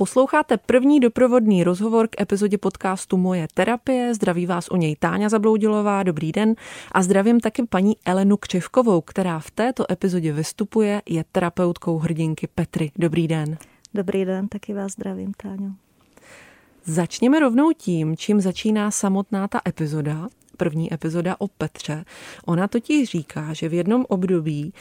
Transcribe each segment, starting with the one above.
Posloucháte první doprovodný rozhovor k epizodě podcastu Moje terapie. Zdraví vás u něj Táňa Zabloudilová, dobrý den. A zdravím taky paní Elenu Křivkovou, která v této epizodě vystupuje, je terapeutkou hrdinky Petry. Dobrý den. Dobrý den, taky vás zdravím, Táňo. Začněme rovnou tím, čím začíná samotná ta epizoda, první epizoda o Petře. Ona totiž říká, že v jednom období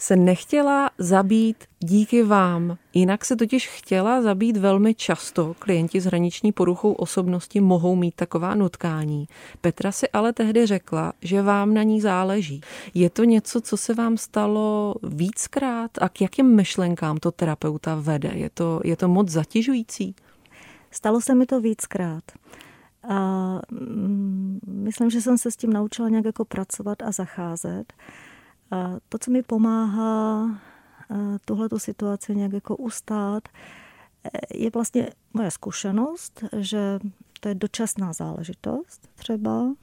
se nechtěla zabít díky vám. Jinak se totiž chtěla zabít velmi často. Klienti s hraniční poruchou osobnosti mohou mít taková nutkání. Petra si ale tehdy řekla, že vám na ní záleží. Je to něco, co se vám stalo víckrát a k jakým myšlenkám to terapeuta vede? Je to, je to moc zatěžující? Stalo se mi to víckrát. A mm, myslím, že jsem se s tím naučila nějak jako pracovat a zacházet. A to, co mi pomáhá tuhle situaci nějak jako ustát, je vlastně moje zkušenost, že to je dočasná záležitost třeba.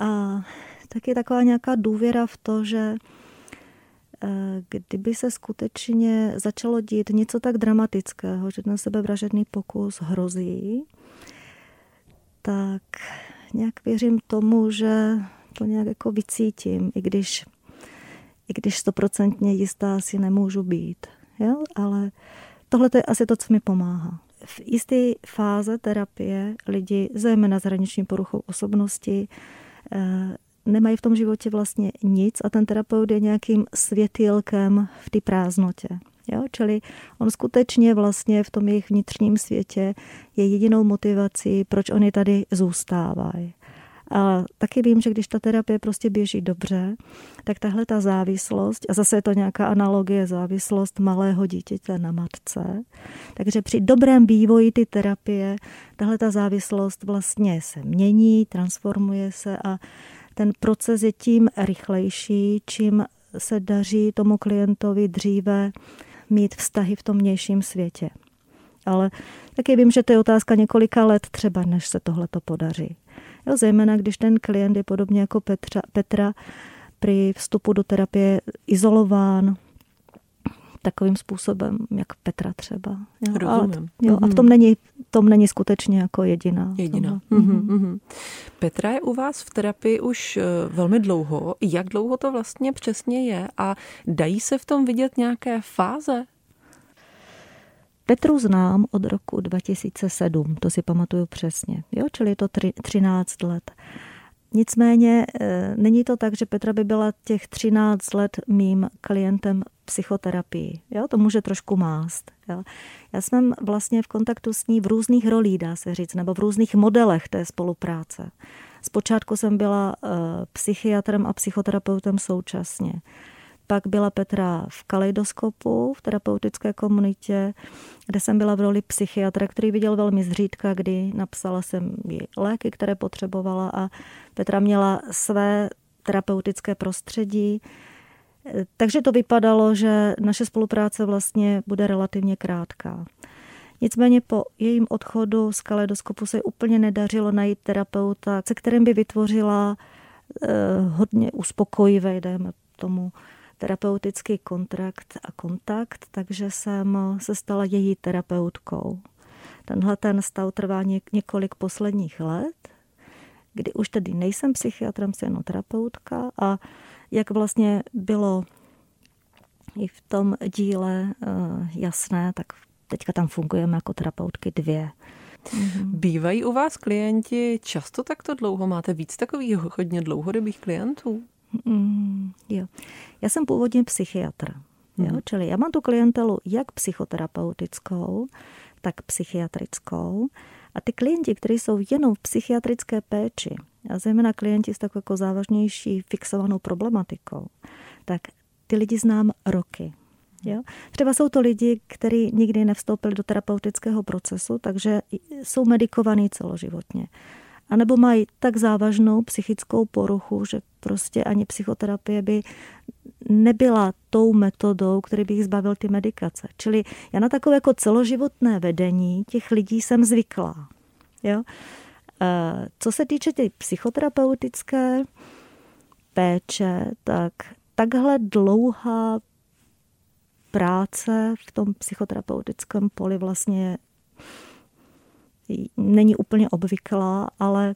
A taky taková nějaká důvěra v to, že e, kdyby se skutečně začalo dít něco tak dramatického, že ten sebevražedný pokus hrozí, tak nějak věřím tomu, že to nějak jako vycítím, i když i když stoprocentně jistá si nemůžu být. Jo? Ale tohle je asi to, co mi pomáhá. V jisté fáze terapie lidi, zejména zhraniční poruchou osobnosti, eh, nemají v tom životě vlastně nic a ten terapeut je nějakým světýlkem v té prázdnotě. Jo? Čili on skutečně vlastně v tom jejich vnitřním světě je jedinou motivací, proč oni tady zůstávají. A taky vím, že když ta terapie prostě běží dobře, tak tahle ta závislost, a zase je to nějaká analogie závislost malého dítěte na matce, takže při dobrém vývoji ty terapie tahle ta závislost vlastně se mění, transformuje se a ten proces je tím rychlejší, čím se daří tomu klientovi dříve mít vztahy v tom vnějším světě. Ale taky vím, že to je otázka několika let třeba, než se tohle to podaří. Jo, zejména když ten klient je podobně jako Petra, Petra při vstupu do terapie izolován, takovým způsobem, jak Petra třeba. Jo, Rozumím. A, jo, a v mhm. tom není, tom není skutečně jako jediná. Jediná. Mm-hmm. Mm-hmm. Petra je u vás v terapii už eh, velmi dlouho. Jak dlouho to vlastně přesně je a dají se v tom vidět nějaké fáze? Petru znám od roku 2007, to si pamatuju přesně, jo, čili je to tři, 13 let. Nicméně e, není to tak, že Petra by byla těch 13 let mým klientem psychoterapii. Jo? To může trošku mást. Jo? Já jsem vlastně v kontaktu s ní v různých rolích, dá se říct, nebo v různých modelech té spolupráce. Zpočátku jsem byla e, psychiatrem a psychoterapeutem současně. Pak byla Petra v kaleidoskopu, v terapeutické komunitě, kde jsem byla v roli psychiatra, který viděl velmi zřídka, kdy napsala jsem jí léky, které potřebovala a Petra měla své terapeutické prostředí. Takže to vypadalo, že naše spolupráce vlastně bude relativně krátká. Nicméně po jejím odchodu z kaleidoskopu se úplně nedařilo najít terapeuta, se kterým by vytvořila eh, hodně uspokojivý, dejme tomu, terapeutický kontrakt a kontakt, takže jsem se stala její terapeutkou. Tenhle ten stav trvá několik posledních let, kdy už tedy nejsem psychiatrem, jsem jenom terapeutka a jak vlastně bylo i v tom díle eh, jasné, tak teďka tam fungujeme jako terapeutky dvě. Mhm. Bývají u vás klienti často takto dlouho? Máte víc takových hodně dlouhodobých klientů? Mm, jo. Já jsem původně psychiatr. Jo? Mm. Čili já mám tu klientelu jak psychoterapeutickou, tak psychiatrickou. A ty klienti, kteří jsou jenom v psychiatrické péči, a zejména klienti s takovou jako závažnější fixovanou problematikou, tak ty lidi znám roky. Jo? Třeba jsou to lidi, kteří nikdy nevstoupili do terapeutického procesu, takže jsou medikovaní celoživotně. Anebo mají tak závažnou psychickou poruchu, že prostě ani psychoterapie by nebyla tou metodou, který bych zbavil ty medikace. Čili já na takové jako celoživotné vedení těch lidí jsem zvyklá. Jo? Eh, co se týče té psychoterapeutické péče, tak takhle dlouhá práce v tom psychoterapeutickém poli vlastně není úplně obvyklá, ale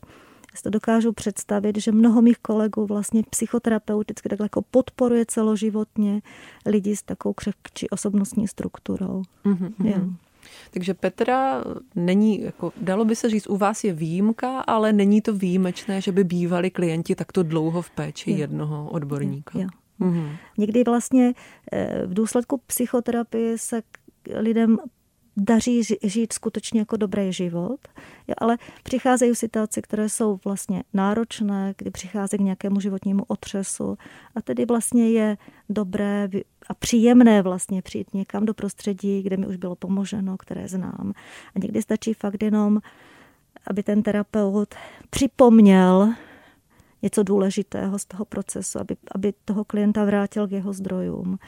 si to dokážu představit, že mnoho mých kolegů vlastně psychoterapeuticky takhle jako podporuje celoživotně lidi s takovou křehčí osobnostní strukturou. Mm-hmm. Yeah. Takže Petra není, jako, dalo by se říct, u vás je výjimka, ale není to výjimečné, že by bývali klienti takto dlouho v péči jo. jednoho odborníka. Jo. Mm-hmm. Někdy vlastně eh, v důsledku psychoterapie se lidem daří žít skutečně jako dobrý život, jo, ale přicházejí situace, které jsou vlastně náročné, kdy přichází k nějakému životnímu otřesu a tedy vlastně je dobré a příjemné vlastně přijít někam do prostředí, kde mi už bylo pomoženo, které znám. A někdy stačí fakt jenom, aby ten terapeut připomněl něco důležitého z toho procesu, aby, aby toho klienta vrátil k jeho zdrojům,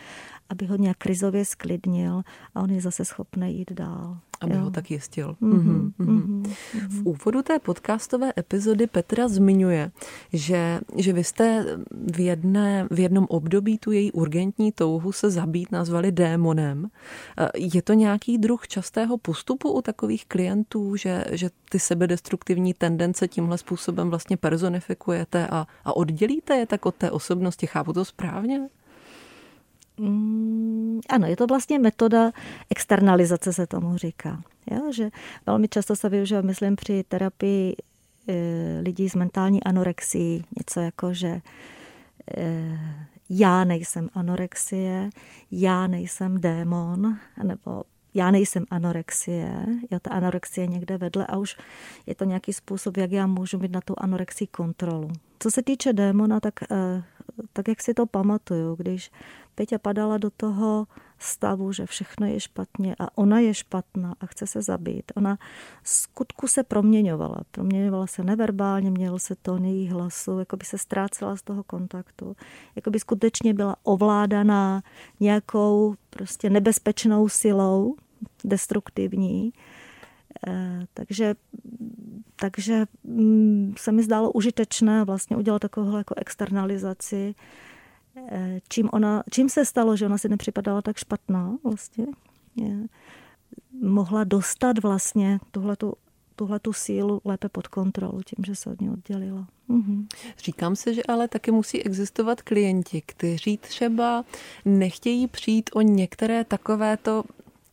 aby ho nějak krizově sklidnil a on je zase schopný jít dál. Aby jo. ho tak jistil. Mm-hmm, mm-hmm. V úvodu té podcastové epizody Petra zmiňuje, že, že vy jste v, jedné, v jednom období tu její urgentní touhu se zabít nazvali démonem. Je to nějaký druh častého postupu u takových klientů, že, že ty sebedestruktivní tendence tímhle způsobem vlastně personifikujete a, a oddělíte je tak od té osobnosti? Chápu to správně? Mm, ano, je to vlastně metoda externalizace, se tomu říká. Jo, že velmi často se využívá, myslím, při terapii e, lidí s mentální anorexií, něco jako, že e, já nejsem anorexie, já nejsem démon, nebo já nejsem anorexie, jo, ta anorexie někde vedle a už je to nějaký způsob, jak já můžu mít na tu anorexii kontrolu. Co se týče démona, tak, e, tak jak si to pamatuju, když Peťa padala do toho stavu, že všechno je špatně a ona je špatná a chce se zabít. Ona skutku se proměňovala. Proměňovala se neverbálně, měl se tón její hlasu, jako by se ztrácela z toho kontaktu. Jako by skutečně byla ovládaná nějakou prostě nebezpečnou silou, destruktivní. Eh, takže, takže mm, se mi zdálo užitečné vlastně udělat takovou jako externalizaci čím, ona, čím se stalo, že ona si nepřipadala tak špatná vlastně. Je, mohla dostat vlastně tuhletu, tuhle tu sílu lépe pod kontrolu tím, že se od ní oddělila. Mhm. Říkám se, že ale taky musí existovat klienti, kteří třeba nechtějí přijít o některé takovéto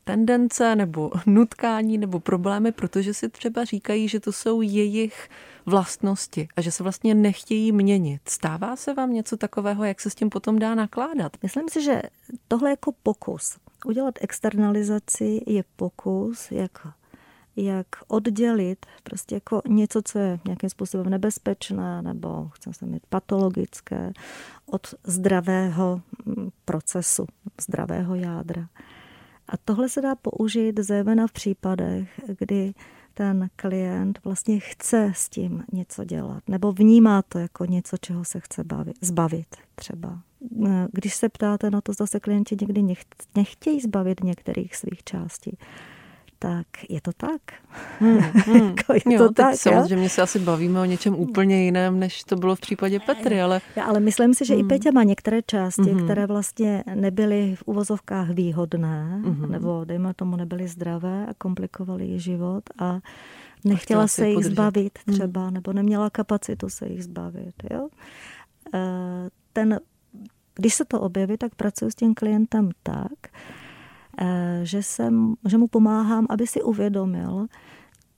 tendence nebo nutkání nebo problémy, protože si třeba říkají, že to jsou jejich vlastnosti a že se vlastně nechtějí měnit. Stává se vám něco takového, jak se s tím potom dá nakládat? Myslím si, že tohle jako pokus. Udělat externalizaci je pokus, jak jak oddělit prostě jako něco, co je nějakým způsobem nebezpečné nebo chceme se mít patologické od zdravého mm, procesu, zdravého jádra. A tohle se dá použít zejména v případech, kdy ten klient vlastně chce s tím něco dělat, nebo vnímá to jako něco, čeho se chce bavit, zbavit třeba. Když se ptáte na to, zda se klienti někdy nechtějí zbavit některých svých částí, tak je to tak. Hmm, hmm. jako je jo, to tak samozřejmě jo? se asi bavíme o něčem úplně jiném, než to bylo v případě Petry, ale... Já, ale myslím si, že hmm. i Peťa má některé části, hmm. které vlastně nebyly v uvozovkách výhodné, hmm. nebo dejme tomu nebyly zdravé a komplikovaly jí život a nechtěla a se jich podržet. zbavit hmm. třeba, hmm. nebo neměla kapacitu se jich zbavit. Jo? Eh, ten, když se to objeví, tak pracuji s tím klientem tak, že, jsem, že mu pomáhám, aby si uvědomil,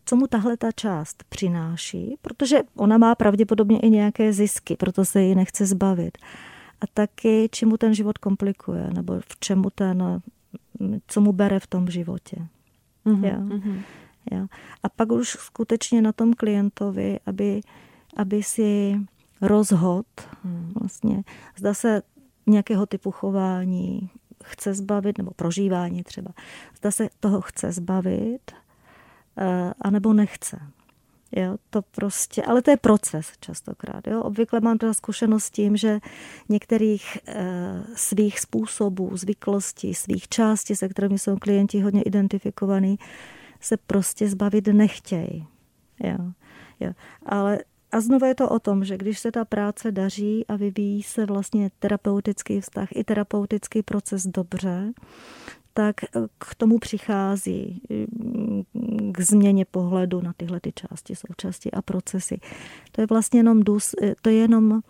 co mu tahle ta část přináší, protože ona má pravděpodobně i nějaké zisky, proto se ji nechce zbavit. A taky, čemu ten život komplikuje, nebo v čemu ten, co mu bere v tom životě. Mm-hmm, jo. Mm-hmm. Jo. A pak už skutečně na tom klientovi, aby, aby si rozhod mm. vlastně, zda se nějakého typu chování chce zbavit, nebo prožívání třeba. Zda se toho chce zbavit, eh, anebo nechce. Jo, to prostě, ale to je proces častokrát. Jo. Obvykle mám teda zkušenost s tím, že některých e, svých způsobů, zvyklostí, svých částí, se kterými jsou klienti hodně identifikovaní, se prostě zbavit nechtějí. Jo. Jo. Ale a znovu je to o tom, že když se ta práce daří a vyvíjí se vlastně terapeutický vztah i terapeutický proces dobře, tak eh, k tomu přichází mm, k změně pohledu na tyhle ty části, součásti a procesy. To je vlastně jenom, dus, eh, to je jenom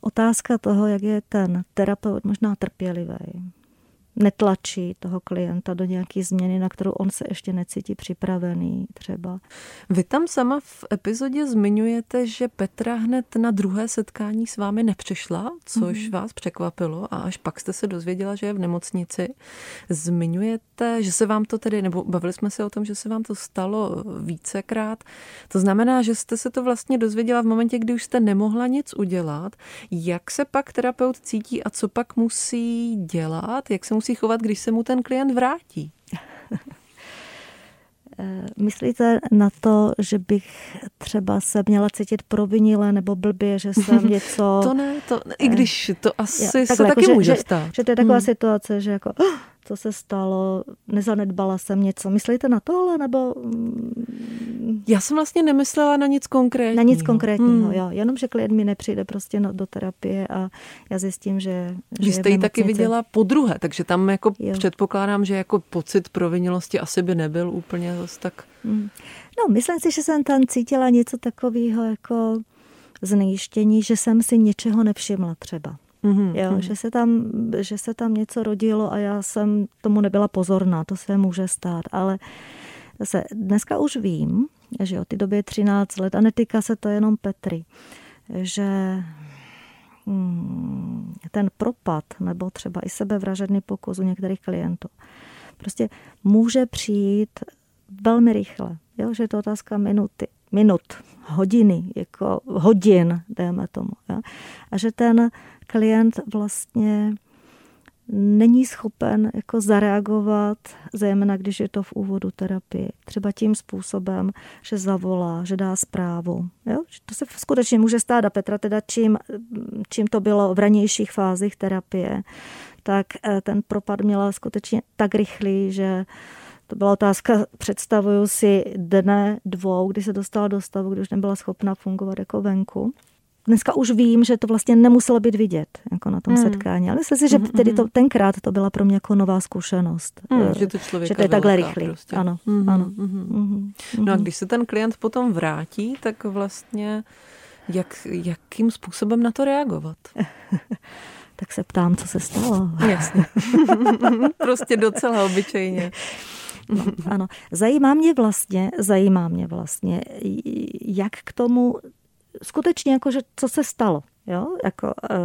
otázka toho, jak je ten terapeut možná trpělivý netlačí toho klienta do nějaké změny, na kterou on se ještě necítí připravený třeba. Vy tam sama v epizodě zmiňujete, že Petra hned na druhé setkání s vámi nepřišla, což mm-hmm. vás překvapilo a až pak jste se dozvěděla, že je v nemocnici. Zmiňujete, že se vám to tedy, nebo bavili jsme se o tom, že se vám to stalo vícekrát. To znamená, že jste se to vlastně dozvěděla v momentě, kdy už jste nemohla nic udělat. Jak se pak terapeut cítí a co pak musí dělat? Jak se musí chovat, když se mu ten klient vrátí? Eh, myslíte na to, že bych třeba se měla cítit provinile nebo blbě, že jsem něco... to ne, to, i když to asi jo, takhle, se taky jako, může že, stát. Že, že to je taková hmm. situace, že jako, oh, co se stalo, nezanedbala jsem něco. Myslíte na tohle, nebo... Já jsem vlastně nemyslela na nic konkrétního. Na nic konkrétního, hmm. jo. Jenom, že klient mi nepřijde prostě do terapie a já zjistím, že... Vy jste ji taky viděla po druhé, takže tam jako jo. předpokládám, že jako pocit provinilosti asi by nebyl úplně zase tak... Hmm. No, myslím si, že jsem tam cítila něco takového jako znejištění, že jsem si něčeho nevšimla třeba. Mm-hmm. Jo, mm-hmm. že, se tam, že se tam něco rodilo a já jsem tomu nebyla pozorná, to se může stát, ale zase dneska už vím, že od té doby je 13 let a netýká se to jenom Petry, že hmm, ten propad nebo třeba i sebevražedný pokus u některých klientů prostě může přijít velmi rychle, jo, že je to otázka minuty, minut, hodiny, jako hodin, dejme tomu. Jo? A že ten klient vlastně není schopen jako zareagovat, zejména když je to v úvodu terapie. Třeba tím způsobem, že zavolá, že dá zprávu. Jo? To se skutečně může stát. A Petra teda čím, čím to bylo v ranějších fázích terapie, tak eh, ten propad měla skutečně tak rychlý, že to byla otázka, představuju si dne, dvou, kdy se dostala do stavu, kdy už nebyla schopna fungovat jako venku dneska už vím, že to vlastně nemuselo být vidět jako na tom hmm. setkání. Ale myslím si, že hmm, tedy to, hmm. tenkrát to byla pro mě jako nová zkušenost. Hmm, že to, že to je takhle rychlý. Prostě. Ano, hmm, ano. Hmm, hmm. No a když se ten klient potom vrátí, tak vlastně jak, jakým způsobem na to reagovat? tak se ptám, co se stalo. Jasně. prostě docela obyčejně. No, ano. Zajímá mě vlastně, zajímá mě vlastně, jak k tomu skutečně jako, že co se stalo. Jo? Jako, uh,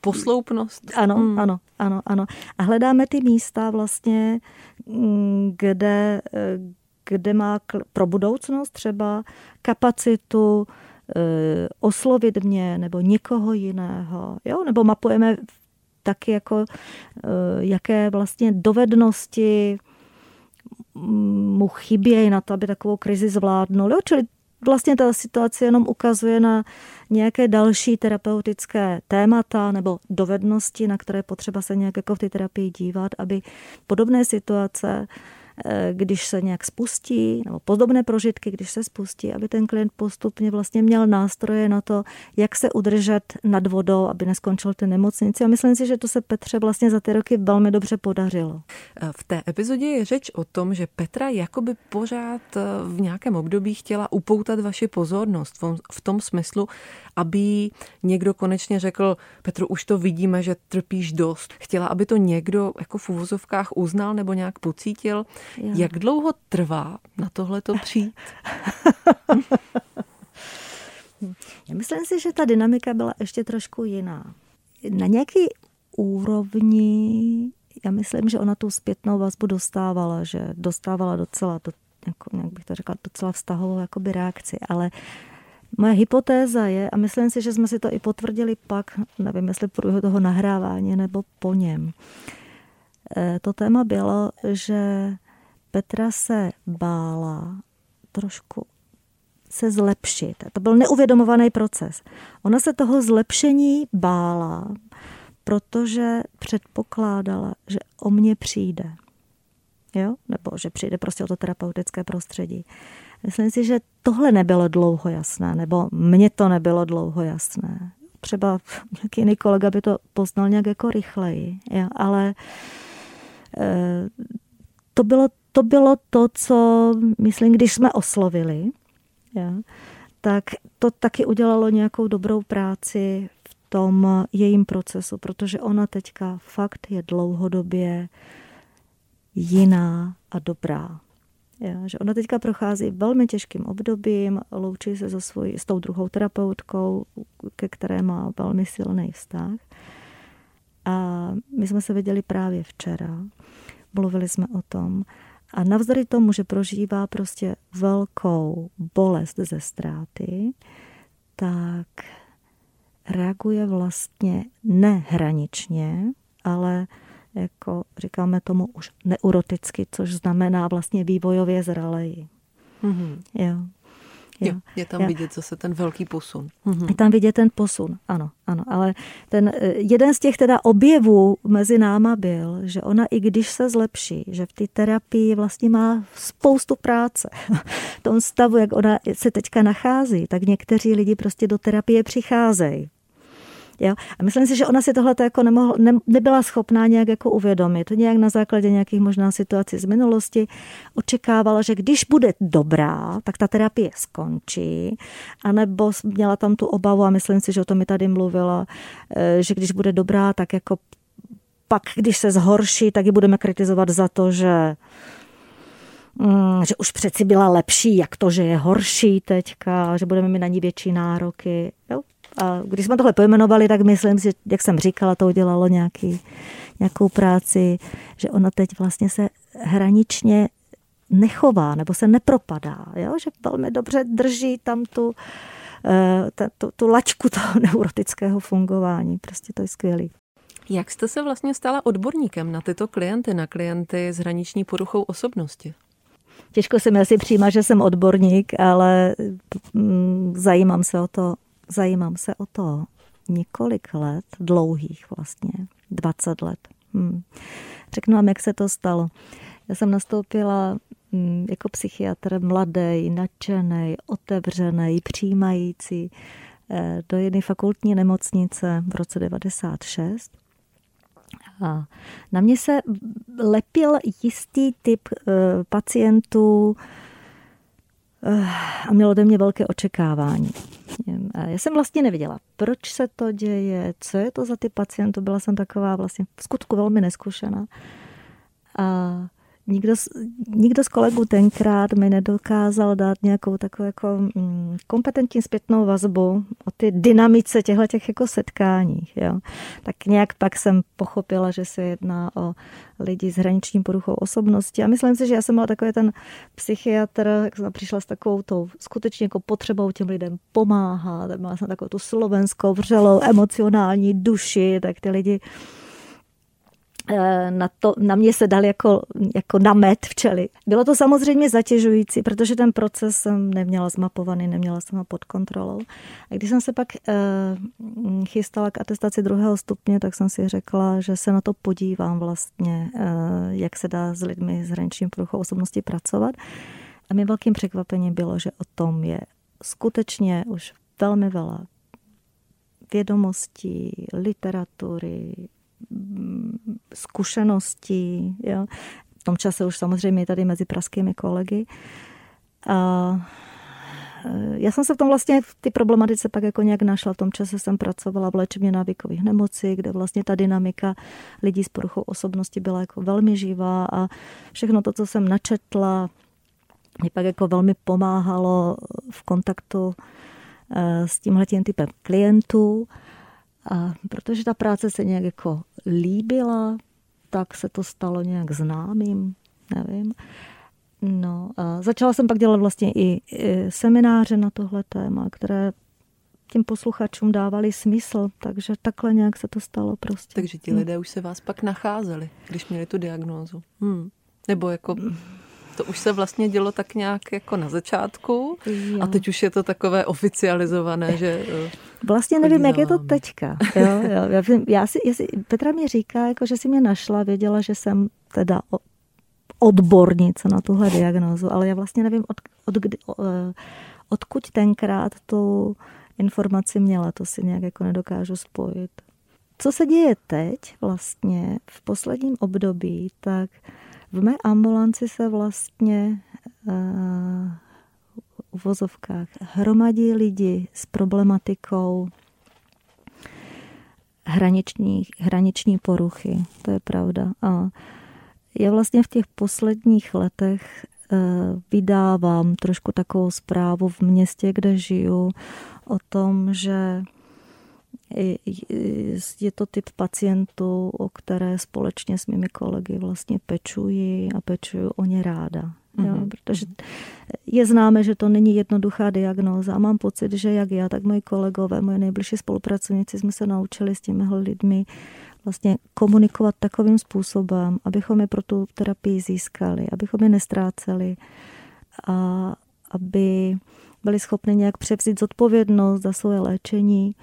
Posloupnost. Ano, hmm. ano, ano, ano. A hledáme ty místa vlastně, mm, kde, eh, kde má pro budoucnost třeba kapacitu uh, oslovit mě nebo někoho jiného. Jo? Nebo mapujeme taky jako, uh, jaké vlastně dovednosti mu chybějí na to, aby takovou krizi zvládnul. Jo? Čili vlastně ta situace jenom ukazuje na nějaké další terapeutické témata nebo dovednosti, na které potřeba se nějak jako v té terapii dívat, aby podobné situace když se nějak spustí, nebo podobné prožitky, když se spustí, aby ten klient postupně vlastně měl nástroje na to, jak se udržet nad vodou, aby neskončil ty nemocnici. A myslím si, že to se Petře vlastně za ty roky velmi dobře podařilo. Eh, v té epizodě je řeč o tom, že Petra jakoby pořád eh, v nějakém období chtěla upoutat vaši pozornost v tom smyslu, aby někdo konečně řekl, Petru, už to vidíme, že trpíš dost. Chtěla, aby to někdo jako v uvozovkách uznal nebo nějak pocítil. Jo. Jak dlouho trvá na tohle to přijít? Já myslím si, že ta dynamika byla ještě trošku jiná. Na nějaký úrovni, já myslím, že ona tu zpětnou vazbu dostávala, že dostávala docela, do, jako, jak bych to řekla, docela vztahovou jakoby reakci, ale Moje hypotéza je, a myslím si, že jsme si to i potvrdili pak, nevím, jestli průběhu toho nahrávání nebo po něm, eh, to téma bylo, že Petra se bála trošku se zlepšit. To byl neuvědomovaný proces. Ona se toho zlepšení bála, protože předpokládala, že o mě přijde. Jo? Nebo že přijde prostě o to terapeutické prostředí. Myslím si, že tohle nebylo dlouho jasné, nebo mně to nebylo dlouho jasné. Třeba nějaký jiný kolega by to poznal nějak jako rychleji, jo? ale e, to bylo, to bylo to, co, myslím, když jsme oslovili, jo? tak to taky udělalo nějakou dobrou práci v tom jejím procesu, protože ona teďka fakt je dlouhodobě jiná a dobrá. Jo, že ona teďka prochází velmi těžkým obdobím, loučí se so svojí, s tou druhou terapeutkou, ke které má velmi silný vztah. A my jsme se viděli právě včera, mluvili jsme o tom. A navzdory tomu, že prožívá prostě velkou bolest ze ztráty, tak reaguje vlastně nehraničně, ale jako říkáme tomu už neuroticky, což znamená vlastně vývojově zralej. Mm-hmm. Jo. Jo, je tam jo. vidět zase ten velký posun. Mhm. Je tam vidět ten posun, ano, ano. Ale ten eh, jeden z těch teda objevů mezi náma byl, že ona i když se zlepší, že v té terapii vlastně má spoustu práce. v tom stavu, jak ona se teďka nachází, tak někteří lidi prostě do terapie přicházejí. Jo? A myslím si, že ona si tohle jako nemohla, ne, nebyla schopná nějak jako uvědomit. Nějak na základě nějakých možná situací z minulosti očekávala, že když bude dobrá, tak ta terapie skončí. A nebo měla tam tu obavu, a myslím si, že o tom mi tady mluvila, eh, že když bude dobrá, tak jako pak, když se zhorší, tak ji budeme kritizovat za to, že mm, že už přeci byla lepší, jak to, že je horší teďka, že budeme mít na ní větší nároky. Jo? A když jsme tohle pojmenovali, tak myslím si, jak jsem říkala, to udělalo nějaký, nějakou práci, že ona teď vlastně se hraničně nechová nebo se nepropadá, jo? že velmi dobře drží tam tu, eh, ta, tu, tu lačku toho neurotického fungování. Prostě to je skvělý. Jak jste se vlastně stala odborníkem na tyto klienty, na klienty s hraniční poruchou osobnosti? Těžko se mi asi přijímat, že jsem odborník, ale mm, zajímám se o to zajímám se o to několik let, dlouhých vlastně, 20 let. Hmm. Řeknu vám, jak se to stalo. Já jsem nastoupila hmm, jako psychiatr mladý, nadšený, otevřený, přijímající eh, do jedné fakultní nemocnice v roce 96. A na mě se lepil jistý typ eh, pacientů, a mělo ode mě velké očekávání. Já jsem vlastně neviděla, proč se to děje, co je to za ty pacienty. Byla jsem taková vlastně v skutku velmi neskušená. A nikdo, nikdo z kolegů tenkrát mi nedokázal dát nějakou takovou jako mm, kompetentní zpětnou vazbu o ty dynamice těchto těch jako setkáních. Jo. Tak nějak pak jsem pochopila, že se jedná o lidi s hraničním poruchou osobnosti a myslím si, že já jsem byla takový ten psychiatr, jak jsem přišla s takovou tou skutečně jako potřebou těm lidem pomáhat, měla jsem takovou tu slovenskou vřelou emocionální duši, tak ty lidi na, to, na mě se dal jako, jako namet včely. Bylo to samozřejmě zatěžující, protože ten proces jsem neměla zmapovaný, neměla jsem ho pod kontrolou. A když jsem se pak e, chystala k atestaci druhého stupně, tak jsem si řekla, že se na to podívám vlastně, e, jak se dá s lidmi s hraničním poruchou osobnosti pracovat. A mě velkým překvapením bylo, že o tom je skutečně už velmi veľa vědomostí, literatury, zkušeností. Jo. V tom čase už samozřejmě tady mezi pražskými kolegy. A e, já jsem se v tom vlastně v ty problematice pak jako nějak našla. V tom čase jsem pracovala v léčebně návykových nemocí, kde vlastně ta dynamika lidí s poruchou osobnosti byla jako velmi živá a všechno to, co jsem načetla, mi pak jako velmi pomáhalo v kontaktu e, s tímhletím typem klientů. A protože ta práce se nějak jako líbila, tak se to stalo nějak známým, nevím. No, a začala jsem pak dělat vlastně i, semináře na tohle téma, které těm posluchačům dávali smysl, takže takhle nějak se to stalo prostě. Takže ti lidé už se vás pak nacházeli, když měli tu diagnózu. Hmm. Nebo jako To už se vlastně dělo tak nějak jako na začátku Jo. a teď už je to takové oficializované, že... eh, Vlastně nevím, jak je to teďka. Jo, jo. Já, já si, já si, Petra mi říká, jako, že si mě našla, věděla, že jsem teda odbornice na tuhle diagnózu, ale já vlastně nevím, od, od, kdy, eh, odkud tenkrát tu informaci měla, to si nějak jako nedokážu spojit. Co se děje teď vlastně v posledním období, tak v mé ambulanci se vlastně uh, v vozovkách hromadí lidi s problematikou hraniční, hraniční poruchy, to je pravda. A já vlastně v těch posledních letech eh, vydávám trošku takovou zprávu v městě, kde žiju, o tom, že je to typ pacientů, o které společně s mými kolegy vlastně pečuji a pečuju o ně ráda. Jo, Mhm. protože je známe, že to není jednoduchá diagnóza a mám pocit, že jak já, tak moji kolegové, moje nejbližší spolupracovníci jsme se naučili s těmi lidmi vlastně komunikovat takovým způsobem, abychom je pro tu terapii získali, abychom je nestráceli a aby byli schopni nějak převzít zodpovědnost za svoje léčení.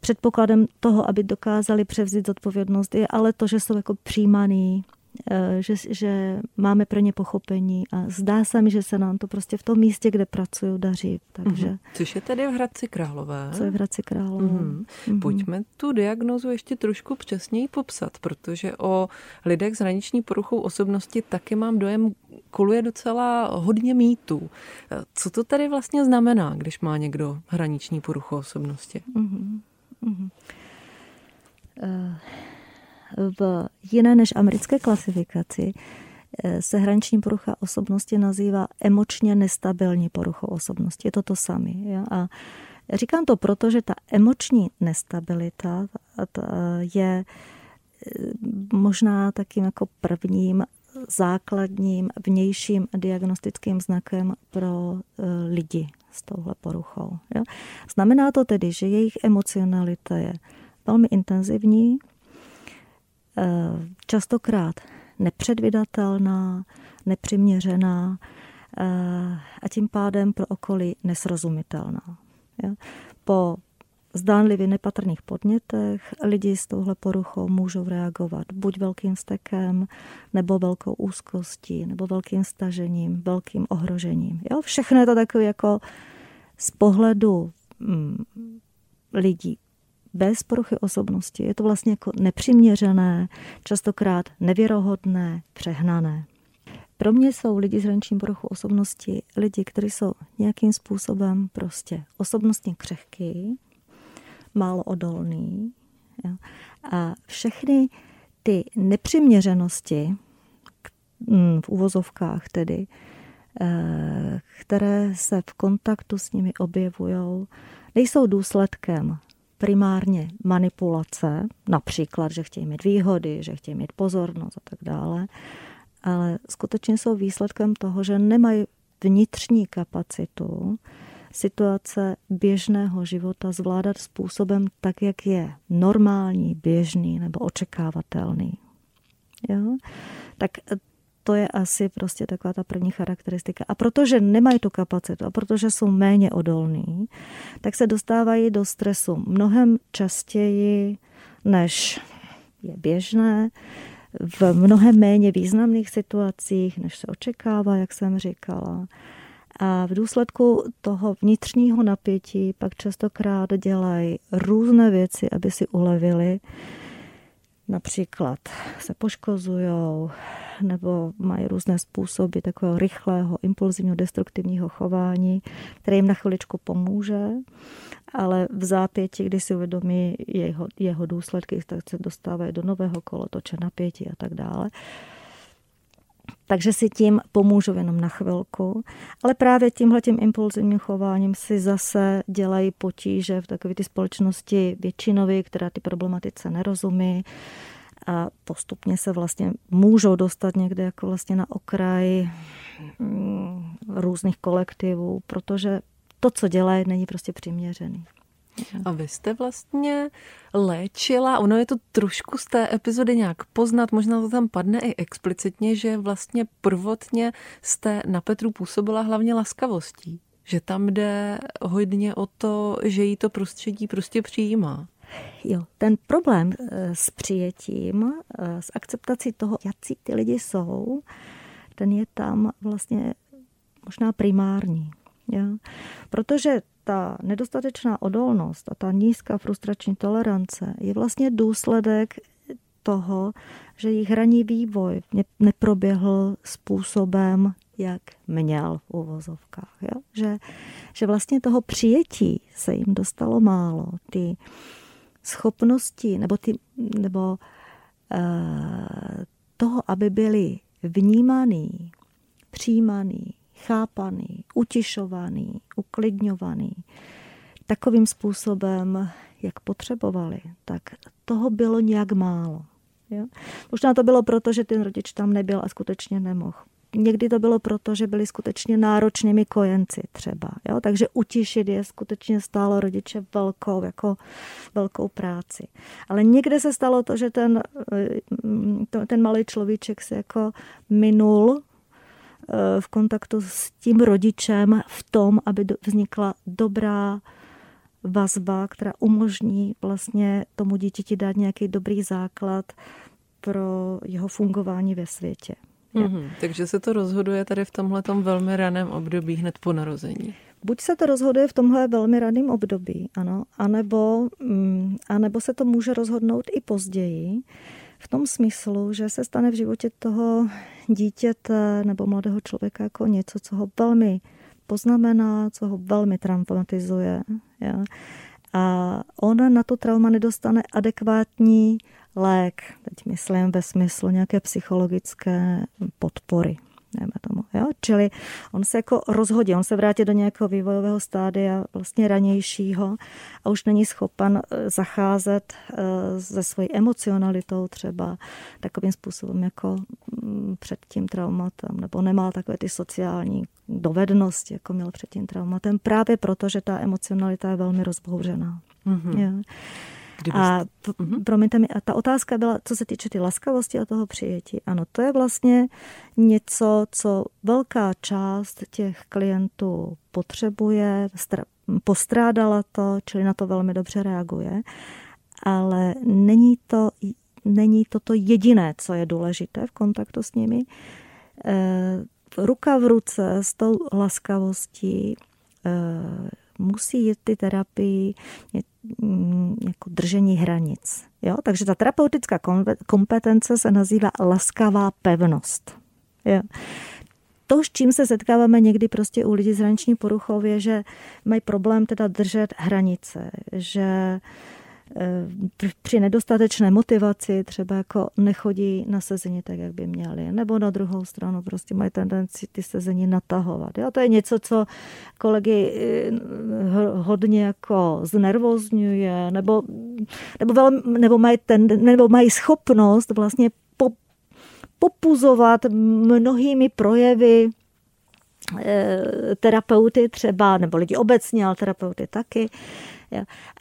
Předpokladem toho, aby dokázali převzít zodpovědnost, je ale to, že jsou jako přijímaný, eh, že, že máme pro ně pochopení a zdá se mi, že se nám to prostě v tom místě, kde pracuju, daří. Takže Mhm. Což je tedy v Hradci Králové. co je v Hradci Králové. Mhm. Mhm. Pojďme tu diagnózu ještě trošku přesněji popsat, protože o lidech s hraniční poruchou osobnosti taky mám dojem, koluje docela hodně mýtů. Co to tedy vlastně znamená, když má někdo hraniční poruchu osobnosti? Mhm. Mhm. Eh, V jiné než americké klasifikaci eh, se hraniční porucha osobnosti nazývá emočně nestabilní poruchou osobnosti. Je to to samé. A říkám to proto, že ta emoční nestabilita ta- ta je eh, možná takým jako prvním základním vnějším diagnostickým znakem pro lidi s touhle poruchou. Jo? Znamená to tedy, že jejich emocionalita je velmi intenzivní, eh, častokrát nepředvydatelná, nepřiměřená eh, a tím pádem pro okolí nesrozumitelná. Jo? Po zdánlivě nepatrných podnětech lidi s touhle poruchou můžou reagovat buď velkým stekem, nebo velkou úzkostí, nebo velkým stažením, velkým ohrožením. Jo? Všechno je to takové jako z pohledu mm, lidí bez poruchy osobnosti. Je to vlastně jako nepřiměřené, častokrát nevěrohodné, přehnané. Pro mě jsou lidi s hraničním poruchou osobnosti lidi, kteří jsou nějakým způsobem prostě osobnostně křehký, málo odolný. Jo. A všechny ty nepřiměřenosti, mm, v uvozovkách tedy, eh, které se v kontaktu s nimi objevují, nejsou důsledkem primárně manipulace, například, že chtějí mít výhody, že chtějí mít pozornost a tak dále, ale skutečně jsou výsledkem toho, že nemají vnitřní kapacitu situace běžného života zvládat způsobem tak, jak je normální, běžný nebo očekávatelný. Jo? Tak to je asi prostě taková ta první charakteristika. A protože nemají tu kapacitu a protože jsou méně odolní, tak se dostávají do stresu mnohem častěji, než je běžné, v mnohem méně významných situacích, než se očekává, jak jsem říkala. A v důsledku toho vnitřního napětí pak častokrát dělají různé věci, aby si ulevili. Například se poškozují nebo mají různé způsoby takového rychlého, impulzivního, destruktivního chování, které jim na chviličku pomůže, ale v zápěti, kdy si uvědomí jeho, jeho důsledky, tak se dostávají do nového kolotoče napětí a tak dále. Takže si tím pomůžu jenom na chvilku, ale právě tímhletím impulzivním chováním si zase dělají potíže v takové ty společnosti většinové, která ty problematice nerozumí a postupně se vlastně můžou dostat někde jako vlastně na okraj mm, různých kolektivů, protože to, co dělají, není prostě přiměřený. A vy jste vlastně léčila, ono je to trošku z té epizody nějak poznat, možná to tam padne i explicitně, že vlastně prvotně jste na Petru působila hlavně laskavostí. Že tam jde hodně o to, že jí to prostředí prostě přijímá. Jo, ten problém eh, s přijetím, eh, s akceptací toho, jaký ty lidi jsou, ten je tam vlastně možná primární. Jo? Protože ta nedostatečná odolnost a ta nízká frustrační tolerance je vlastně důsledek toho, že jejich hraní vývoj neproběhl způsobem, jak měl v uvozovkách. Jo? Že, že vlastně toho přijetí se jim dostalo málo. Ty schopnosti nebo, ty, nebo uh, toho, aby byli vnímaný, přijímaný, chápaný, utišovaný, uklidňovaný takovým způsobem, jak potřebovali, tak toho bylo nějak málo. Jo? Možná to bylo proto, že ten rodič tam nebyl a skutečně nemohl. Někdy to bylo proto, že byli skutečně náročnými kojenci třeba. Jo? Takže utišit je skutečně stálo rodiče velkou, jako velkou práci. Ale někde se stalo to, že ten, eh, ten malý človíček se jako minul v kontaktu s tím rodičem v tom, aby vznikla dobrá vazba, která umožní vlastně tomu dítěti dát nějaký dobrý základ pro jeho fungování ve světě. Mm-hmm. Takže se to rozhoduje tady v tomhle velmi raném období hned po narození. Buď se to rozhoduje v tomhle velmi raném období, ano, anebo, mm, anebo se to může rozhodnout i později, v tom smyslu, že se stane v životě toho dítěte nebo mladého člověka jako něco, co ho velmi poznamená, co ho velmi traumatizuje. Ja? A on na to trauma nedostane adekvátní lék, teď myslím ve smyslu nějaké psychologické podpory dejme tomu. Jo? Čili on se jako rozhodí, on se vrátí do nějakého vývojového stádia vlastně ranějšího a už není schopen eh, zacházet eh, se svojí emocionalitou třeba takovým způsobem jako mm, před tím traumatem, nebo nemá takové ty sociální dovednosti, jako měl před tím traumatem, právě proto, že ta emocionalita je velmi rozbouřená. Mm-hmm. Kdybyste... A mm-hmm. promiňte mi, a ta otázka byla, co se týče ty laskavosti a toho přijetí. Ano, to je vlastně něco, co velká část těch klientů potřebuje, postrádala to, čili na to velmi dobře reaguje, ale není to, není to to jediné, co je důležité v kontaktu s nimi. E, ruka v ruce s tou laskavostí e, musí jít ty terapii jako držení hranic. Jo? Takže ta terapeutická kompetence se nazývá laskavá pevnost. Jo? To, s čím se setkáváme někdy prostě u lidí s hraniční poruchou, je, že mají problém teda držet hranice, že Eh, při nedostatečné motivaci třeba jako nechodí na sezení tak, jak by měli. Nebo na druhou stranu prostě mají tendenci ty sezení natahovat. Jo? To je něco, co kolegy eh, hodně jako znervozňuje, nebo, nebo, velmi, nebo, mají, ten, nebo mají schopnost vlastně po, popuzovat mnohými projevy eh, terapeuty třeba, nebo lidi obecně, ale terapeuty taky.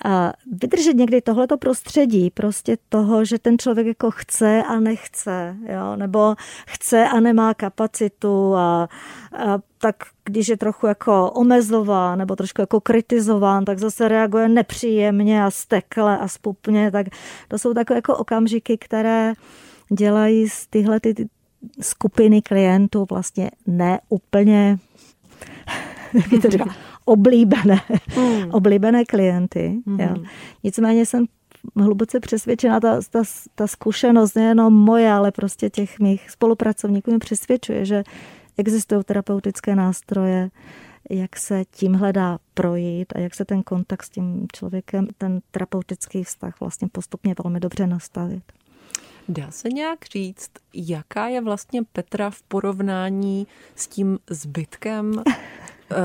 A vydržet někdy tohleto prostředí, prostě toho, že ten člověk jako chce a nechce, jo? nebo chce a nemá kapacitu a, a tak když je trochu jako omezován nebo trošku jako kritizován, tak zase reaguje nepříjemně a stekle a spupně, tak to jsou takové jako okamžiky, které dělají z tyhle ty skupiny klientů vlastně neúplně jak to oblíbené, mm. oblíbené klienty. Mm. Jo. Nicméně jsem hluboce přesvědčena, ta, ta, ta zkušenost nejenom moje, ale prostě těch mých spolupracovníků mi přesvědčuje, že existují terapeutické nástroje, jak se tím hledá projít a jak se ten kontakt s tím člověkem, ten terapeutický vztah vlastně postupně velmi dobře nastavit. Dá se nějak říct, jaká je vlastně Petra v porovnání s tím zbytkem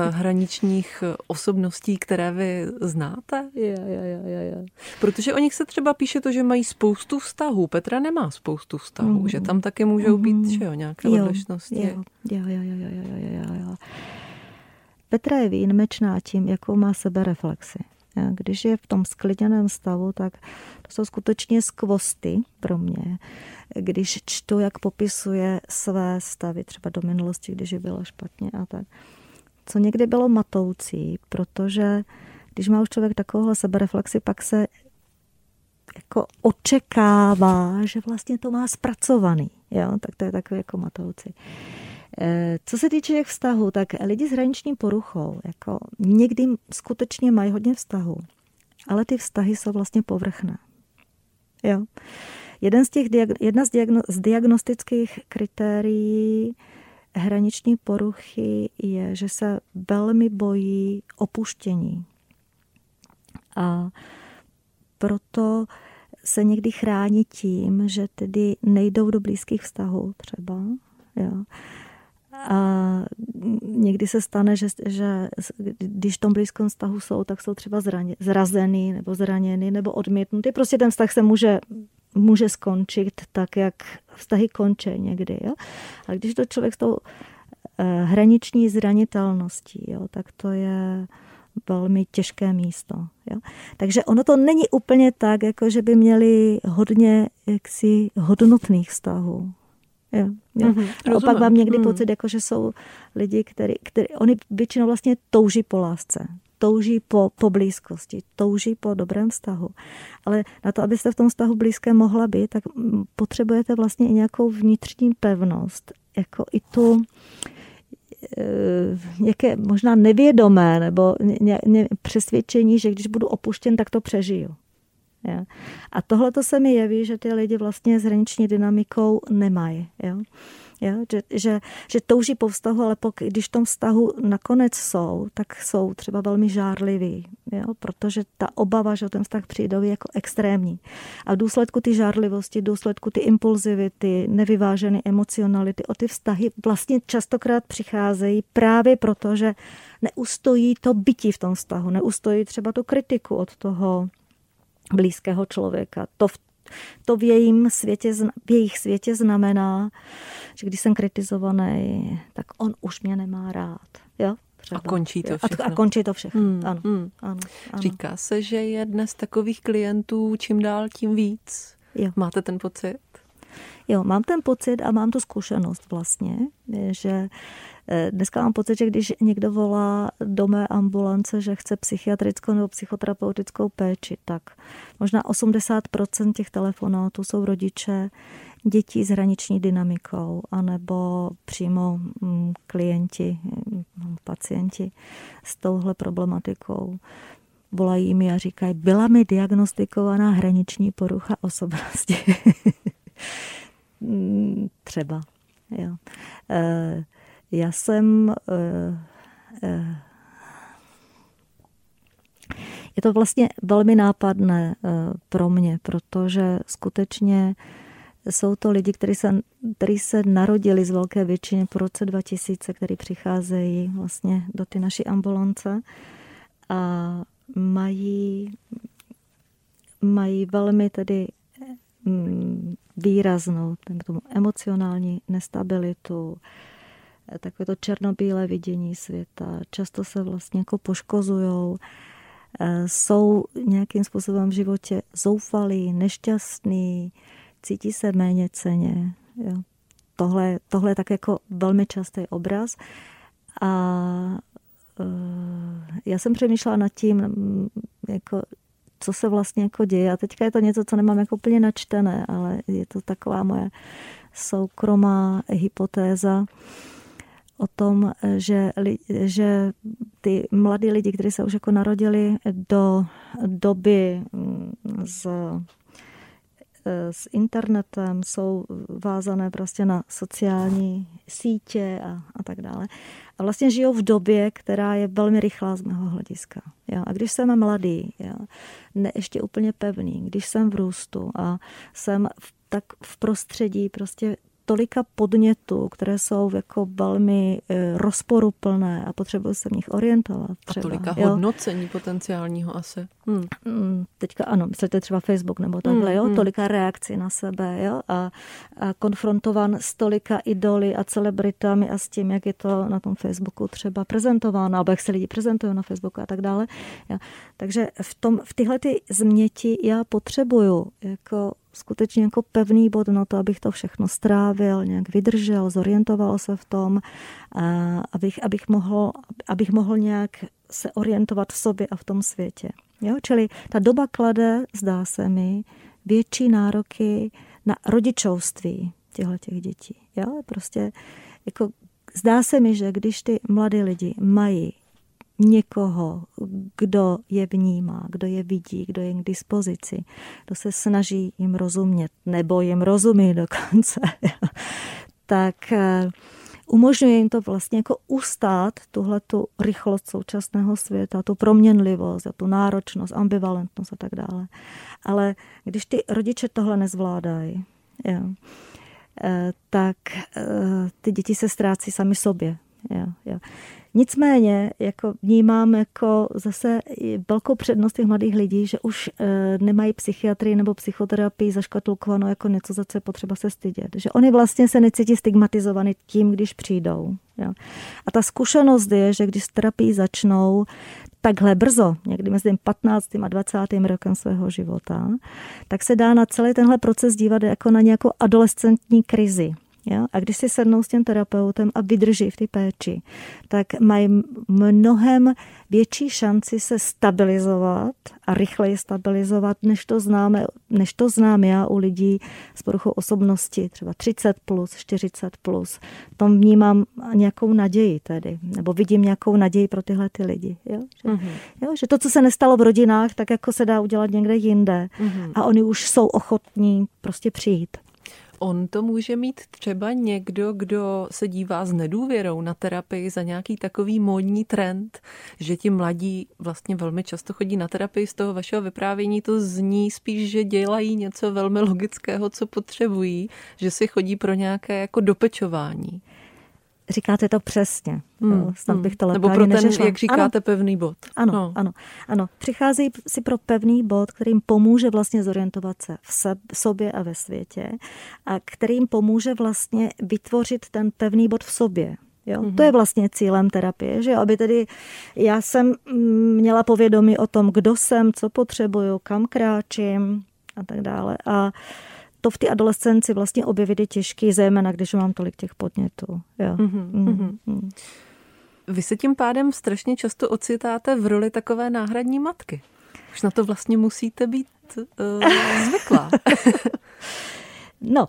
hraničních osobností, které vy znáte? Je, je, je, je. Protože o nich se třeba píše to, že mají spoustu vztahů. Petra nemá spoustu vztahů, mm. že tam taky můžou být mm. že jo, nějaké jo, odlišnosti. Jo, jo, jo, jo, jo, jo, jo, jo. Petra je výjimečná tím, jakou má sebe reflexi. Když je v tom sklidněném stavu, tak to jsou skutečně skvosty pro mě. Když čtu, jak popisuje své stavy, třeba do minulosti, když je bylo špatně a tak. Co někdy bylo matoucí, protože když má už člověk takovouhle sebereflexi, pak se jako očekává, že vlastně to má zpracovaný. Jo? Tak to je takový jako matoucí. Eh, co se týče těch vztahů, tak lidi s hraniční poruchou jako někdy skutečně mají hodně vztahů, ale ty vztahy jsou vlastně povrchné. Jo. Jeden z těch, jedna z, diagno, z diagnostických kritérií hraniční poruchy je, že se velmi bojí opuštění. A proto se někdy chrání tím, že tedy nejdou do blízkých vztahů třeba. Jo. A někdy se stane, že, že když v tom blízkém vztahu jsou, tak jsou třeba zraně, zrazený nebo zraněný nebo odmítnutý. Prostě ten vztah se může, může skončit tak, jak vztahy končí někdy. Jo? A když to člověk s tou eh, hraniční zranitelností, jo, tak to je velmi těžké místo. Jo? Takže ono to není úplně tak, jako že by měli hodně jaksi hodnotných vztahů. Jo, jo. Mm-hmm, opak mám někdy mm. pocit, jako, že jsou lidi, který, který, oni většinou vlastně touží po lásce, touží po, po blízkosti, touží po dobrém vztahu. Ale na to, abyste v tom vztahu blízké mohla být, tak potřebujete vlastně i nějakou vnitřní pevnost, jako i tu nějaké eh, možná nevědomé nebo ně, ně, přesvědčení, že když budu opuštěn, tak to přežiju. Jo. A tohle to se mi jeví, že ty lidi vlastně s hraniční dynamikou nemají. Jo. Jo, že, že, že touží po vztahu, ale pok, když v tom vztahu nakonec jsou, tak jsou třeba velmi žárliví, jo, protože ta obava, že o ten vztah přijdou, je jako extrémní. A v důsledku ty žárlivosti, v důsledku ty impulzivity, nevyvážené emocionality, o ty vztahy vlastně častokrát přicházejí právě proto, že neustojí to bytí v tom vztahu, neustojí třeba tu kritiku od toho blízkého člověka. To v, to v, jejím světě, v jejich světě znamená, že když jsem kritizovaný, tak on už mě nemá rád. Jo? Třeba. A končí to všechno. A, a končí to všechno, hmm, ano, hmm. ano, ano. Říká se, že je dnes takových klientů čím dál tím víc. Jo. Máte ten pocit? Jo, mám ten pocit a mám tu zkušenost vlastně, že Eh, dneska mám pocit, že když někdo volá do mé ambulance, že chce psychiatrickou nebo psychoterapeutickou péči, tak možná 80% těch telefonátů jsou rodiče dětí s hraniční dynamikou, anebo přímo mm, klienti, mm, pacienti s touhle problematikou volají mi a říkají, byla mi diagnostikovaná hraniční porucha osobnosti. Mm, třeba. Jo. E, já jsem eh, eh, je to vlastně velmi nápadné eh, pro mě, protože skutečně jsou to lidi, kteří se, kteří se narodili z velké většiny po roce 2000, kteří přicházejí vlastně do ty naší ambulance a mají, mají velmi tedy výraznou tomu emocionální nestabilitu, takové to černobílé vidění světa. Často se vlastně jako poškozujou, eh, jsou nějakým způsobem v životě zoufalí, nešťastní, cítí se méně ceně. Jo. Tohle, tohle je tak jako velmi častý obraz. A eh, já jsem přemýšlela nad tím, mm, jako, co se vlastně jako děje. A teďka je to něco, co nemám jako úplně načtené, ale je to taková moje soukromá hypotéza o tom, že, že ty mladí lidi, kteří se už jako narodili do doby mm, s, s internetem, jsou vázané prostě na sociální sítě a, a tak dále. A vlastně žijou v době, která je velmi rychlá z mého hlediska. Jo? A když jsem mladý, jo? ne ještě úplně pevný, když jsem v růstu a jsem v, tak v prostředí prostě tolika podnětů, které jsou jako velmi e, rozporuplné a potřebuji se v nich orientovat. Třeba, a tolika jo. hodnocení potenciálního asi. Hmm. Mm, teďka ano, myslíte třeba Facebook nebo takhle, hmm, jo, hmm. tolika reakcí na sebe, jo, a, a konfrontovan s tolika idoly a celebritami a s tím, jak je to na tom Facebooku třeba prezentováno, nebo jak se lidi prezentují na Facebooku a tak dále. Jo. Takže v, tom, v tyhle ty změti já potřebuju jako skutečně jako pevný bod na to, abych to všechno strávil, nějak vydržel, zorientoval se v tom, abych, abych, mohl, abych mohl nějak se orientovat v sobě a v tom světě. Jo? Čili ta doba klade, zdá se mi, větší nároky na rodičovství těchto těch dětí. Jo? Prostě jako zdá se mi, že když ty mladí lidi mají někoho, kdo je vnímá, kdo je vidí, kdo je k dispozici, kdo se snaží jim rozumět, nebo jim rozumí dokonce, tak eh, umožňuje jim to vlastně jako ustát tuhle tu rychlost současného světa, tu proměnlivost, tu náročnost, ambivalentnost a tak dále. Ale když ty rodiče tohle nezvládají, jo, eh, tak eh, ty děti se ztrácí sami sobě. Jo, jo. Nicméně jako vnímám jako zase velkou přednost těch mladých lidí, že už e, nemají psychiatrii nebo psychoterapii zaškatulkovanou jako něco, za co je potřeba se stydět. Že oni vlastně se necítí stigmatizovaný tím, když přijdou. Jo. A ta zkušenost je, že když s terapii začnou takhle brzo, někdy mezi 15. a 20. rokem svého života, tak se dá na celý tenhle proces dívat jako na nějakou adolescentní krizi. Jo? A když si sednou s tím terapeutem a vydrží v té péči, tak mají mnohem větší šanci se stabilizovat a rychleji stabilizovat, než to, známe, než to znám já u lidí s poruchou osobnosti, třeba 30 plus, 40 plus. Tam vnímám nějakou naději tedy, nebo vidím nějakou naději pro tyhle ty lidi. Jo? Že, mm-hmm. jo? že to, co se nestalo v rodinách, tak jako se dá udělat někde jinde mm-hmm. a oni už jsou ochotní prostě přijít. On to může mít třeba někdo, kdo se dívá s nedůvěrou na terapii za nějaký takový módní trend, že ti mladí vlastně velmi často chodí na terapii z toho vašeho vyprávění, to zní spíš, že dělají něco velmi logického, co potřebují, že si chodí pro nějaké jako dopečování. Říkáte to přesně. Hmm, snad bych to Nebo pro ten, neřešla. jak říkáte, ano, pevný bod. Ano, no. ano, ano. Přichází si pro pevný bod, kterým pomůže vlastně zorientovat se v, seb, v sobě a ve světě a kterým pomůže vlastně vytvořit ten pevný bod v sobě. Jo? Mm-hmm. To je vlastně cílem terapie, že aby tedy já jsem mm, měla povědomí o tom, kdo jsem, co potřebuju, kam kráčím a tak dále. A to v té adolescenci vlastně objevit je těžký, zejména když mám tolik těch podnětů. Jo. Mm-hmm. Mm-hmm. Vy se tím pádem strašně často ocitáte v roli takové náhradní matky. Už na to vlastně musíte být uh, zvyklá. no,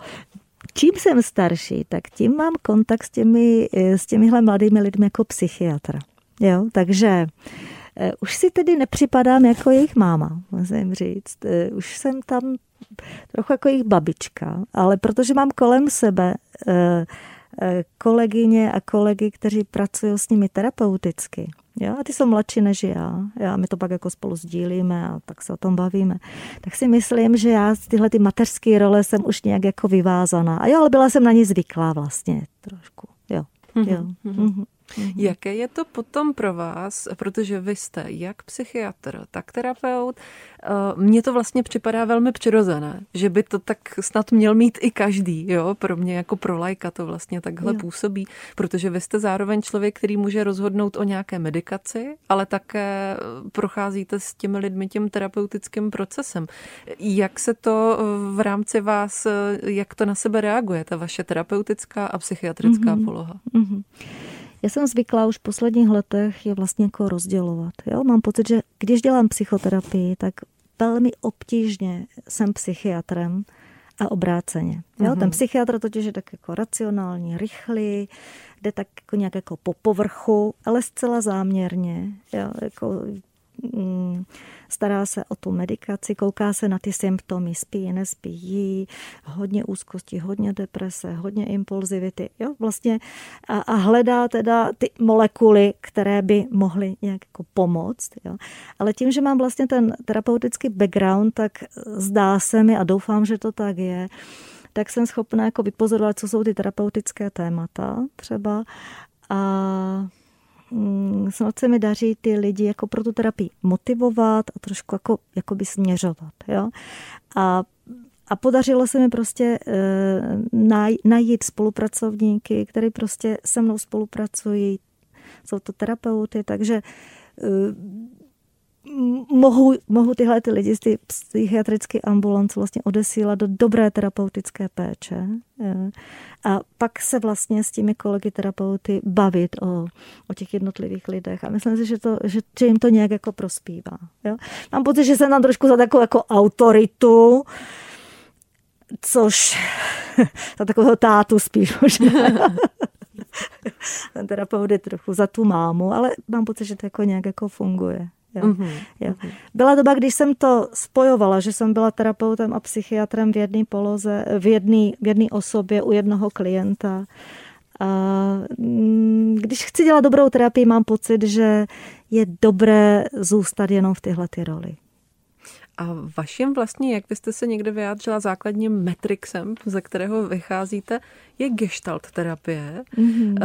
čím jsem starší, tak tím mám kontakt s, těmi, eh, s těmihle mladými lidmi jako psychiatr. Jo, takže uh, už si tedy nepřipadám jako jejich máma, musím říct. Už jsem tam trochu jako jejich babička, ale protože mám kolem sebe eh, eh, kolegyně a kolegy, kteří pracují s nimi terapeuticky, Jo, a ty jsou mladší než já. já. My to pak jako spolu sdílíme a tak se o tom bavíme. Tak si myslím, že já z tyhle ty mateřské role jsem už nějak jako vyvázaná. A jo, ale byla jsem na ně zvyklá vlastně trošku. Jo, mm-hmm. jo. Mm-hmm. Mm-hmm. Jaké je to potom pro vás, protože vy jste jak psychiatr, tak terapeut, eh, mně to vlastně připadá velmi přirozené, že by to tak snad měl mít i každý, jo, pro mě jako pro lajka to vlastně takhle jo. působí, protože vy jste zároveň člověk, který může rozhodnout o nějaké medikaci, ale také procházíte s těmi lidmi tím terapeutickým procesem. Jak se to v rámci vás, jak to na sebe reaguje, ta vaše terapeutická a psychiatrická mm-hmm. poloha? Mm-hmm. Já jsem zvyklá už v posledních letech je vlastně jako rozdělovat. Jo? Mám pocit, že když dělám psychoterapii, tak velmi obtížně jsem psychiatrem a obráceně. Jo? Mm-hmm. Ten psychiatr totiž je tak jako racionální, rychlý, jde tak jako nějak jako po povrchu, ale zcela záměrně. Jo? Jako, mm, stará se o tu medikaci, kouká se na ty symptomy, spí, nespí, jí, hodně úzkosti, hodně deprese, hodně impulzivity, jo, vlastně a, a hledá teda ty molekuly, které by mohly nějak jako pomoct, jo. Ale tím, že mám vlastně ten terapeutický background, tak zdá se mi a doufám, že to tak je, tak jsem schopná jako vypozorovat, co jsou ty terapeutické témata třeba a snad se mi daří ty lidi jako pro tu terapii motivovat a trošku jako, jako by směřovat. Jo? A a podařilo se mi prostě e, najít spolupracovníky, který prostě se mnou spolupracují, jsou to terapeuty, takže e, mohu, mohu tyhle ty lidi z ty psychiatrické ambulance vlastně odesílat do dobré terapeutické péče e, a pak se vlastně s těmi kolegy terapeuty bavit o, o těch jednotlivých lidech a myslím si, že, to, že, že jim to nějak jako prospívá. Jo? Mám pocit, že jsem tam trošku za takovou jako autoritu, což za takového tátu spíš možná. Ten terapeut je trochu za tu mámu, ale mám pocit, že to jako nějak jako funguje. Jo. Mm-hmm. Jo. Byla doba, když jsem to spojovala, že jsem byla terapeutem a psychiatrem v jedné poloze, v jedné v jedný osobě u jednoho klienta. A mm, když chci dělat dobrou terapii, mám pocit, že je dobré zůstat jenom v tyhle ty roli. A vaším vlastně, jak byste se někde vyjádřila základním metrixem, ze kterého vycházíte, je gestalt terapie. Mm-hmm.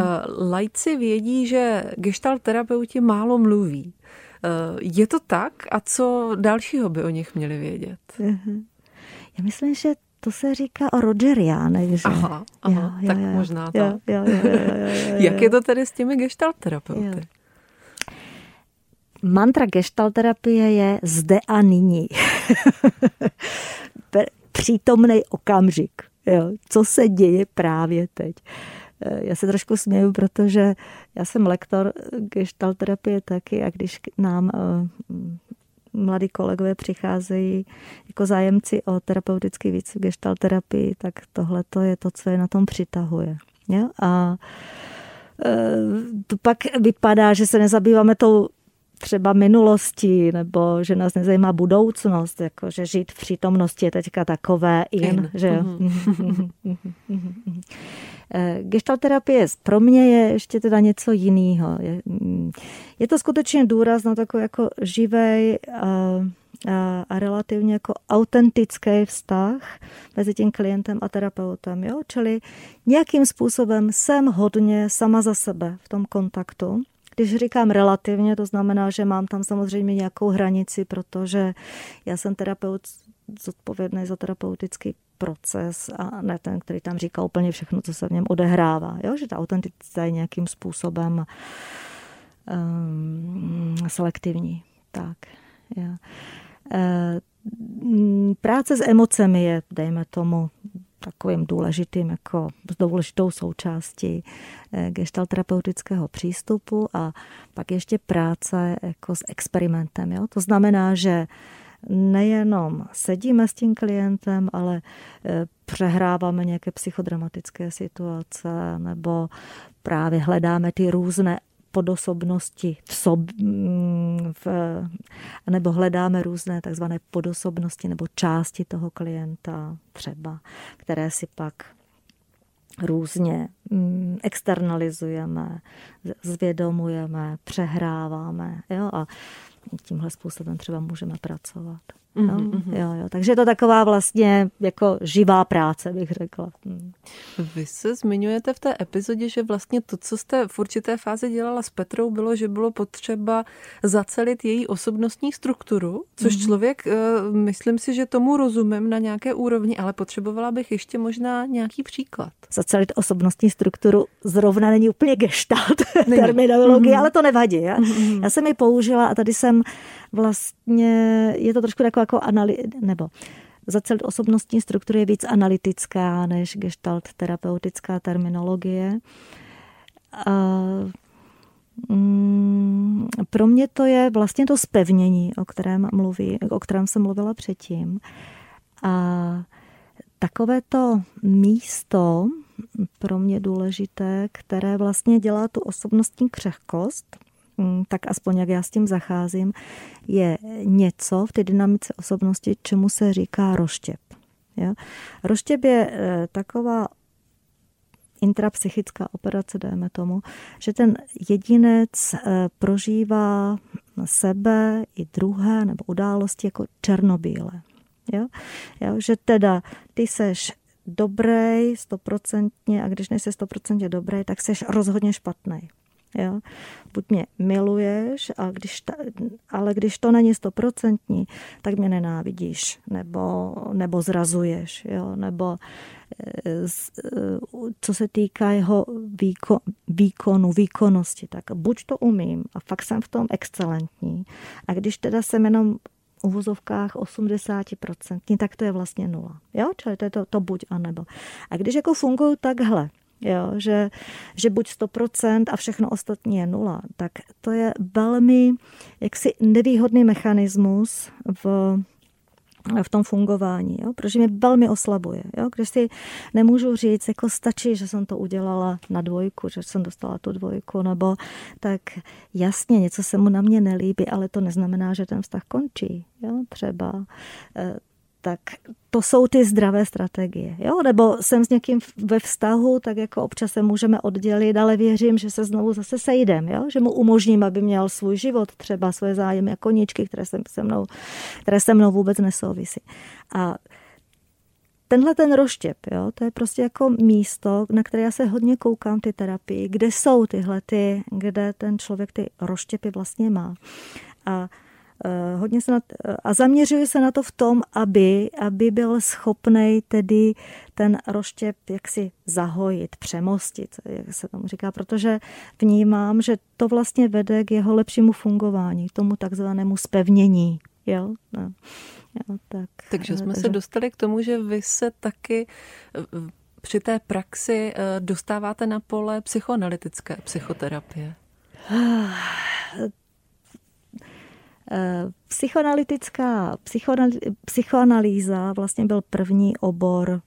Lajci vědí, že gestalt terapeuti málo mluví. Eh, je to tak? A co dalšího by o nich měli vědět? Mm-hmm. Já myslím, že to se říká o Rogeriánech, že? Aha, aha jo, tak jo, možná to. Jo, jo, jo, jo, jo, jo, Jak je to tedy s těmi gestalt terapeuty? Jo mantra gestalterapie je zde a nyní. Přítomný okamžik. Jo, co se děje právě teď. Eh, já se trošku směju, protože já jsem lektor gestalterapie taky a když k nám eh, mladí kolegové přicházejí jako zájemci o terapeutický výcvik gestalterapii, tak tohle je to, co je na tom přitahuje. A eh, to pak vypadá, že se nezabýváme tou třeba minulosti, nebo že nás nezajímá budoucnost, jako že žít v přítomnosti je teďka takové in, in. že jo. Mm-hmm. Gestalterapie pro mě je ještě teda něco jiného. Je, mm, je to skutečně důraz na takový jako živej a, a, a relativně jako autentický vztah mezi tím klientem a terapeutem. Jo? Čili nějakým způsobem jsem hodně sama za sebe v tom kontaktu když říkám relativně, to znamená, že mám tam samozřejmě nějakou hranici, protože já jsem terapeut zodpovědný za terapeutický proces a ne ten, který tam říká úplně všechno, co se v něm odehrává. Jo? Že ta autenticita je nějakým způsobem um, selektivní. Tak, jo. E, práce s emocemi je, dejme tomu, takovým důležitým, jako důležitou součástí eh, gestalterapeutického přístupu a pak ještě práce jako s experimentem. Jo? To znamená, že nejenom sedíme s tím klientem, ale eh, přehráváme nějaké psychodramatické situace nebo právě hledáme ty různé podosobnosti v sob, mm, v, nebo hledáme různé takzvané podosobnosti nebo části toho klienta třeba, které si pak různě mm, externalizujeme, zvědomujeme, přehráváme. Jo? A tímhle způsobem třeba můžeme pracovat. Mm-hmm. Jo, jo. Takže je to taková vlastně jako živá práce, bych řekla. Mm. Vy se zmiňujete v té epizodě, že vlastně to, co jste v určité fázi dělala s Petrou, bylo, že bylo potřeba zacelit její osobnostní strukturu, což mm-hmm. člověk, eh, myslím si, že tomu rozumím na nějaké úrovni, ale potřebovala bych ještě možná nějaký příklad. Zacelit osobnostní strukturu zrovna není úplně gestalt terminologie, mm-hmm. ale to nevadí. Já, mm-hmm. já jsem ji použila a tady jsem vlastně, je to trošku jako, jako anali, nebo zacelit osobnostní struktury je víc analytická než gestalt terapeutická terminologie. A, mm, pro mě to je vlastně to spevnění, o kterém, mluví, o kterém jsem mluvila předtím. A takové to místo pro mě důležité, které vlastně dělá tu osobnostní křehkost, tak aspoň jak já s tím zacházím, je něco v té dynamice osobnosti, čemu se říká roštěp. Jo? Roštěp je e, taková intrapsychická operace, dejme tomu, že ten jedinec e, prožívá sebe i druhé nebo události jako černobílé. Jo? Jo? Že teda ty seš dobrý stoprocentně a když nejsi stoprocentně dobrý, tak jsi rozhodně špatný. Jo? Buď mě miluješ, a když ta, ale když to není stoprocentní, tak mě nenávidíš, nebo, nebo zrazuješ, jo? nebo eh, eh, co se týká jeho výko, výkonu, výkonnosti, tak buď to umím a fakt jsem v tom excelentní. A když teda jsem jenom uvozovkách 80%, tak to je vlastně nula. Jo? Čili to je to, to buď a nebo. A když jako fungují takhle, jo? Že, že buď 100% a všechno ostatní je nula, tak to je velmi jaksi nevýhodný mechanismus v v tom fungování, jo? protože mě velmi oslabuje. Jo? Když si nemůžu říct, jako stačí, že jsem to udělala na dvojku, že jsem dostala tu dvojku, nebo tak jasně, něco se mu na mě nelíbí, ale to neznamená, že ten vztah končí. Jo? Třeba eh, tak to jsou ty zdravé strategie. Jo? Nebo jsem s někým ve vztahu, tak jako občas se můžeme oddělit, ale věřím, že se znovu zase sejdem, jo? že mu umožním, aby měl svůj život, třeba svoje zájmy a koníčky, které se, se mnou, které se mnou vůbec nesouvisí. A tenhle ten roštěp, jo, to je prostě jako místo, na které já se hodně koukám ty terapii, kde jsou tyhle ty, kde ten člověk ty roštěpy vlastně má. A hodně se na, a zaměřuji se na to v tom, aby, aby byl schopný tedy ten roštěp jaksi zahojit, přemostit, jak se tomu říká, protože vnímám, že to vlastně vede k jeho lepšímu fungování, k tomu takzvanému spevnění. Jo? No. Jo, tak, takže jsme takže... se dostali k tomu, že vy se taky eh, při té praxi eh, dostáváte na pole psychoanalytické psychoterapie. Psychoanalytická psychoanalýza vlastně byl první obor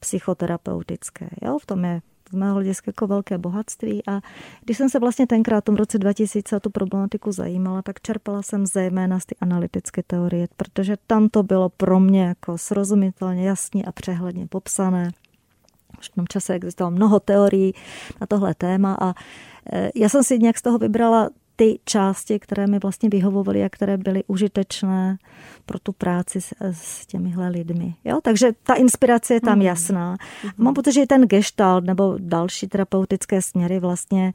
psychoterapeutické. Jo? V tom je z mého hlediska jako velké bohatství a když jsem se vlastně tenkrát v tom roce 2000 o tu problematiku zajímala, tak čerpala jsem zejména z ty analytické teorie, protože tam to bylo pro mě jako srozumitelně, jasně a přehledně popsané. Už v tom čase existovalo mnoho teorií na tohle téma a e, já jsem si nějak z toho vybrala ty části, které mi vlastně vyhovovaly a které byly užitečné pro tu práci s, s těmihle lidmi. Jo? Takže ta inspirace je tam mm. jasná. Mm. Mám pocit, že ten gestalt nebo další terapeutické směry vlastně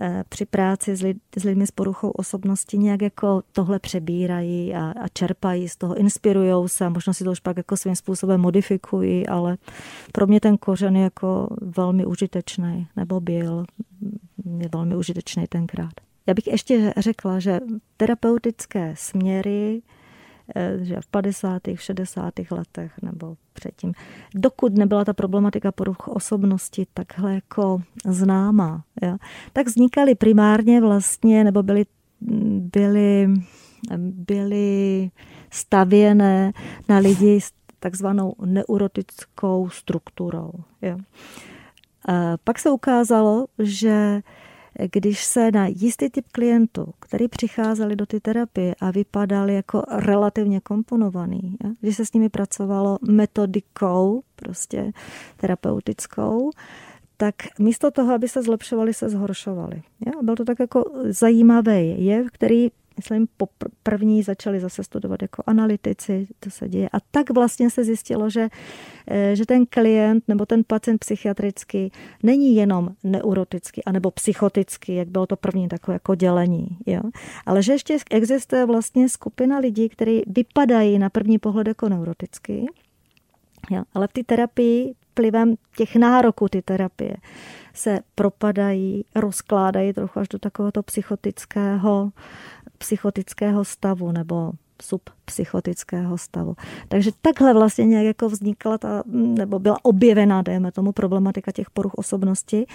eh, při práci s, lid, s lidmi s poruchou osobnosti nějak jako tohle přebírají a, a čerpají z toho, inspirují se a možná si to už pak jako svým způsobem modifikují, ale pro mě ten kořen je jako velmi užitečný, nebo byl, je velmi užitečný tenkrát. Já bych ještě řekla, že terapeutické směry eh, že v 50., 60. letech nebo předtím, dokud nebyla ta problematika poruch osobnosti takhle jako známá, ja, tak vznikaly primárně vlastně, nebo byly, byly, byly stavěné na lidi s takzvanou neurotickou strukturou. Ja. Pak se ukázalo, že když se na jistý typ klientů, který přicházeli do ty terapie a vypadali jako relativně komponovaný, ja? když se s nimi pracovalo metodikou, prostě terapeutickou, tak místo toho, aby se zlepšovali, se zhoršovali. Ja? Byl to tak jako zajímavý jev, který myslím, po první začali zase studovat jako analytici, to se děje. A tak vlastně se zjistilo, že, eh, že ten klient nebo ten pacient psychiatrický není jenom neurotický anebo psychotický, jak bylo to první takové jako dělení, jo? ale že ještě existuje vlastně skupina lidí, kteří vypadají na první pohled jako neurotický, jo? ale v té terapii vlivem těch nároků ty terapie se propadají, rozkládají trochu až do takového psychotického psychotického stavu nebo subpsychotického stavu. Takže takhle vlastně nějak jako vznikla ta, nebo byla objevená, dejme tomu, problematika těch poruch osobnosti,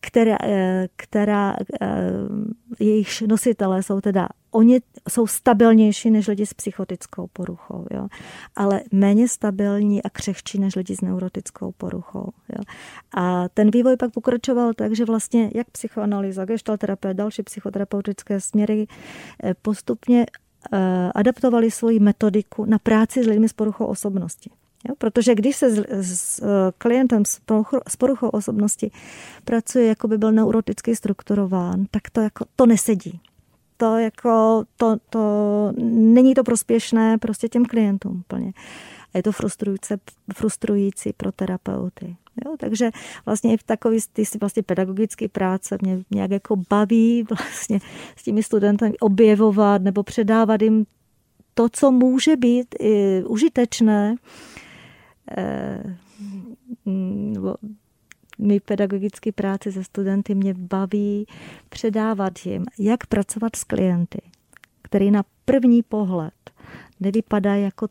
která, eh, která eh, jejich nositelé jsou teda, oni jsou stabilnější než lidi s psychotickou poruchou, jo? ale méně stabilní a křehčí než lidi s neurotickou poruchou. Jo? A ten vývoj pak pokračoval tak, že vlastně jak psychoanalýza, gestalterapie, další psychoterapeutické směry eh, postupně adaptovali svoji metodiku na práci s lidmi s poruchou osobnosti. Jo? Protože když se s, s eh, klientem s poruchou, s poruchou osobnosti pracuje, jako by byl neuroticky strukturován, tak to, jako, to nesedí. To, jako, to, to není to prospěšné prostě těm klientům úplně. a je to frustrující, frustrující pro terapeuty. Jo, takže vlastně i v takový ty vlastně pedagogické práce mě nějak jako baví vlastně s těmi studenty objevovat nebo předávat jim to, co může být užitečné. Eh, my pedagogické práci se studenty mě baví předávat jim, jak pracovat s klienty, který na první pohled nevypadají jako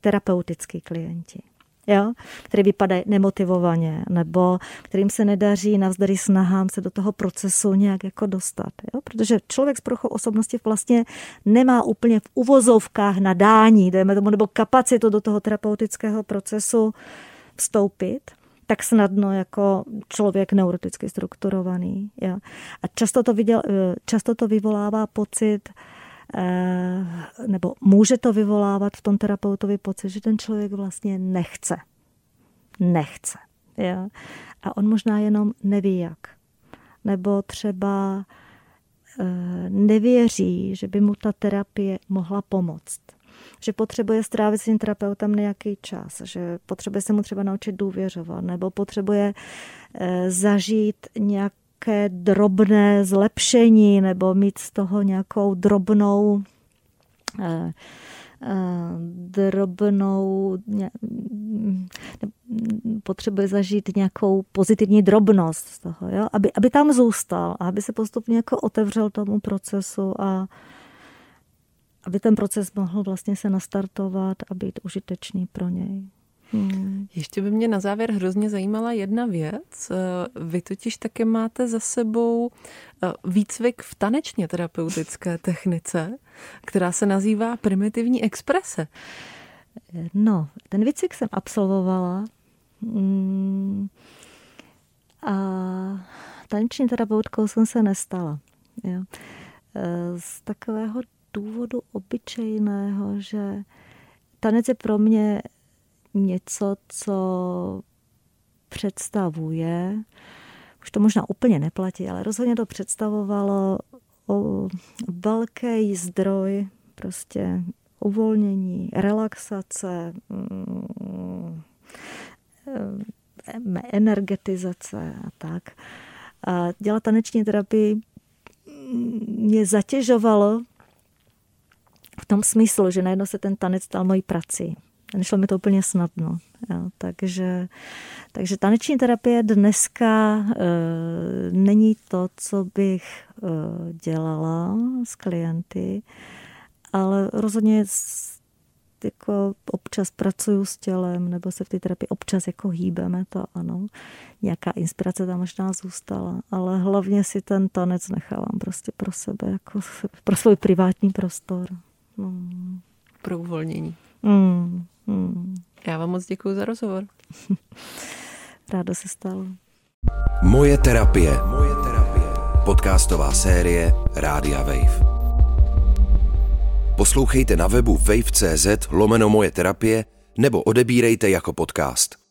terapeutický klienti jo, který vypadají nemotivovaně, nebo kterým se nedaří navzdory snahám se do toho procesu nějak jako dostat. Jo? Protože člověk s poruchou osobnosti vlastně nemá úplně v uvozovkách nadání, dejme tomu, nebo kapacitu do toho terapeutického procesu vstoupit tak snadno jako člověk neuroticky strukturovaný. Jo. A často to, viděl, často to vyvolává pocit, Eh, nebo může to vyvolávat v tom terapeutovi pocit, že ten člověk vlastně nechce. Nechce. Ja? A on možná jenom neví jak. Nebo třeba eh, nevěří, že by mu ta terapie mohla pomoct. Že potřebuje strávit s tím terapeutem nějaký čas, že potřebuje se mu třeba naučit důvěřovat, nebo potřebuje eh, zažít nějak nějaké drobné zlepšení nebo mít z toho nějakou drobnou eh, eh, drobnou, potřebuje zažít nějakou pozitivní drobnost z toho, jo? Aby, aby tam zůstal aby se postupně jako otevřel tomu procesu a aby ten proces mohl vlastně se nastartovat a být užitečný pro něj. Hmm. Ještě by mě na závěr hrozně zajímala jedna věc. Eh, vy totiž také máte za sebou eh, výcvik v tanečně terapeutické technice, která se nazývá primitivní exprese. No, ten výcvik jsem absolvovala hmm. a taneční terapeutkou jsem se nestala. Jo. Eh, z takového důvodu obyčejného, že tanec je pro mě něco, co představuje, už to možná úplně neplatí, ale rozhodně to představovalo velký zdroj prostě uvolnění, relaxace, mm, energetizace a tak. A dělat taneční terapii mě zatěžovalo v tom smyslu, že najednou se ten tanec stal mojí prací. Nešlo mi to úplně snadno. Jo. Takže, takže taneční terapie dneska e, není to, co bych e, dělala s klienty, ale rozhodně jako občas pracuju s tělem, nebo se v té terapii občas jako hýbeme, to ano. Nějaká inspirace tam možná zůstala, ale hlavně si ten tanec nechávám prostě pro sebe, jako pro svůj privátní prostor. No. Pro uvolnění. Mm. Hmm. Já vám moc děkuji za rozhovor. Ráda se stalo. Moje terapie. Moje terapie. Podcastová série Rádia Wave. Poslouchejte na webu wave.cz lomeno moje terapie nebo odebírejte jako podcast.